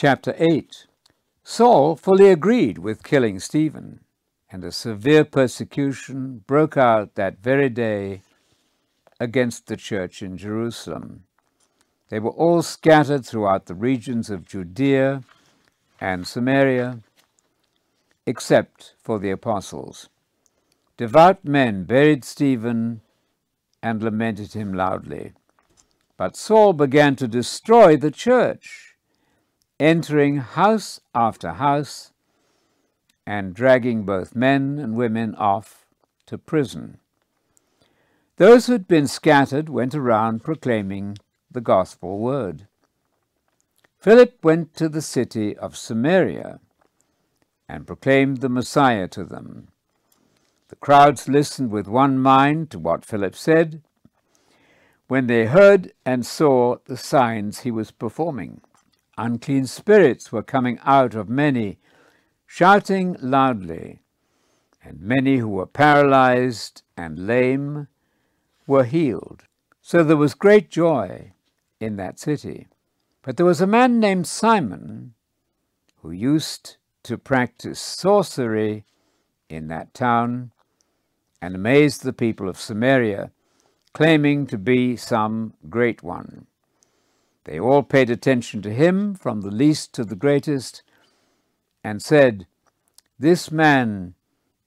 Chapter 8 Saul fully agreed with killing Stephen, and a severe persecution broke out that very day against the church in Jerusalem. They were all scattered throughout the regions of Judea and Samaria, except for the apostles. Devout men buried Stephen and lamented him loudly. But Saul began to destroy the church, entering house after house and dragging both men and women off to prison. Those who had been scattered went around proclaiming the gospel word. Philip went to the city of Samaria and proclaimed the Messiah to them. The crowds listened with one mind to what Philip said when they heard and saw the signs he was performing. Unclean spirits were coming out of many, shouting loudly, and many who were paralyzed and lame were healed. So there was great joy in that city. But there was a man named Simon who used to practice sorcery in that town and amazed the people of Samaria, claiming to be some great one. They all paid attention to him, from the least to the greatest, and said, This man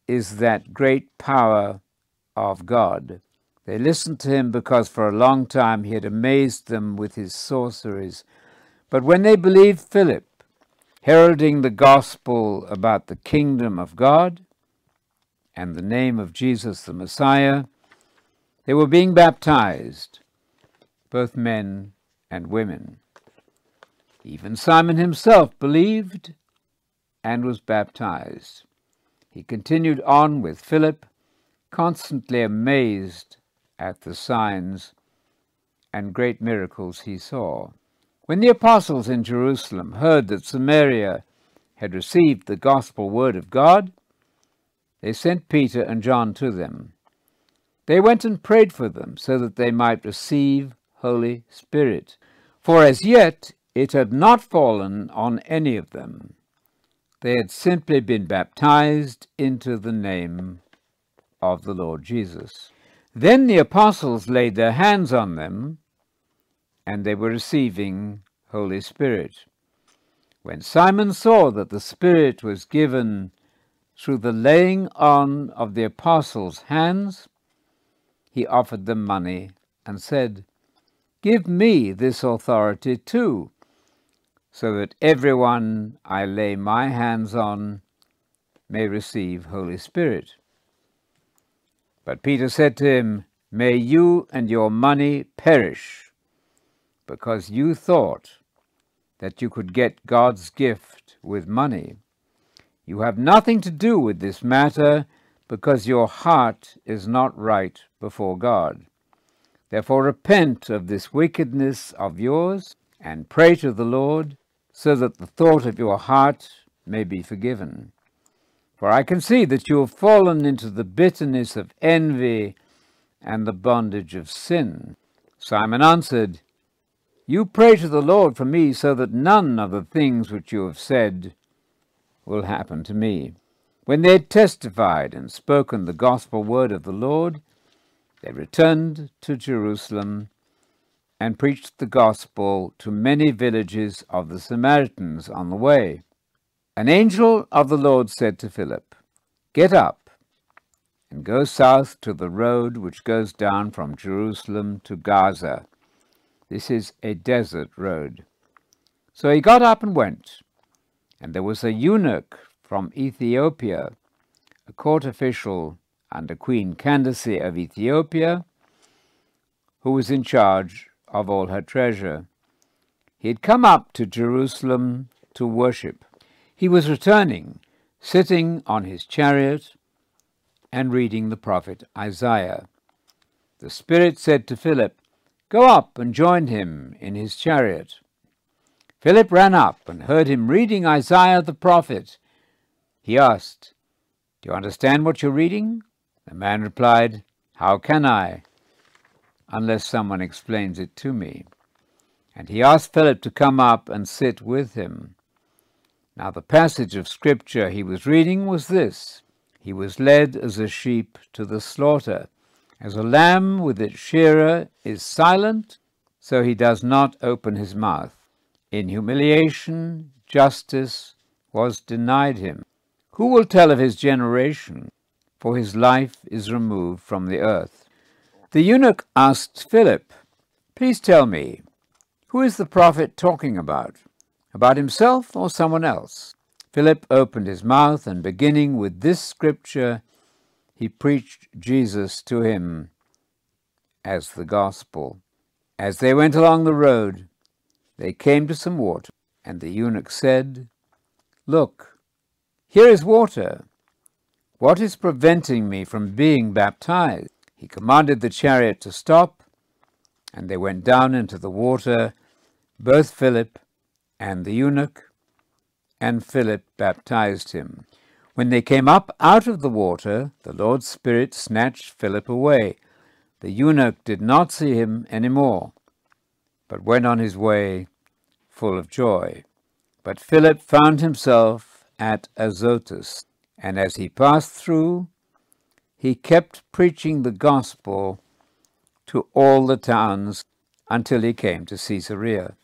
is that great power of God. They listened to him because for a long time he had amazed them with his sorceries. But when they believed Philip, heralding the gospel about the kingdom of God, and the name of Jesus the Messiah, they were being baptized, both men and women. Even Simon himself believed and was baptized. He continued on with Philip, constantly amazed at the signs and great miracles he saw. When the apostles in Jerusalem heard that Samaria had received the gospel word of God, they sent Peter and John to them. They went and prayed for them so that they might receive Holy Spirit. For as yet it had not fallen on any of them. They had simply been baptized into the name of the Lord Jesus. Then the apostles laid their hands on them, and they were receiving Holy Spirit. When Simon saw that the Spirit was given through the laying on of the apostles' hands, he offered them money and said, Give me this authority too, so that everyone I lay my hands on may receive Holy Spirit. But Peter said to him, May you and your money perish, because you thought that you could get God's gift with money. You have nothing to do with this matter because your heart is not right before God. Therefore, repent of this wickedness of yours and pray to the Lord so that the thought of your heart may be forgiven. For I can see that you have fallen into the bitterness of envy and the bondage of sin. Simon answered, You pray to the Lord for me so that none of the things which you have said will happen to me. When they had testified and spoken the gospel word of the Lord, they returned to Jerusalem and preached the gospel to many villages of the Samaritans on the way. An angel of the Lord said to Philip, Get up and go south to the road which goes down from Jerusalem to Gaza. This is a desert road. So he got up and went. And there was a eunuch from Ethiopia, a court official under Queen Candace of Ethiopia, who was in charge of all her treasure. He had come up to Jerusalem to worship. He was returning, sitting on his chariot and reading the prophet Isaiah. The Spirit said to Philip, Go up and join him in his chariot. Philip ran up and heard him reading Isaiah the prophet. He asked, Do you understand what you're reading? The man replied, How can I, unless someone explains it to me? And he asked Philip to come up and sit with him. Now, the passage of scripture he was reading was this He was led as a sheep to the slaughter. As a lamb with its shearer is silent, so he does not open his mouth. In humiliation, justice was denied him. Who will tell of his generation? For his life is removed from the earth. The eunuch asked Philip, Please tell me, who is the prophet talking about? About himself or someone else? Philip opened his mouth, and beginning with this scripture, he preached Jesus to him as the gospel. As they went along the road, they came to some water, and the eunuch said, Look, here is water. What is preventing me from being baptized? He commanded the chariot to stop, and they went down into the water, both Philip and the eunuch, and Philip baptized him. When they came up out of the water, the Lord's Spirit snatched Philip away. The eunuch did not see him any more, but went on his way full of joy. But Philip found himself at Azotus, and as he passed through, he kept preaching the gospel to all the towns until he came to Caesarea.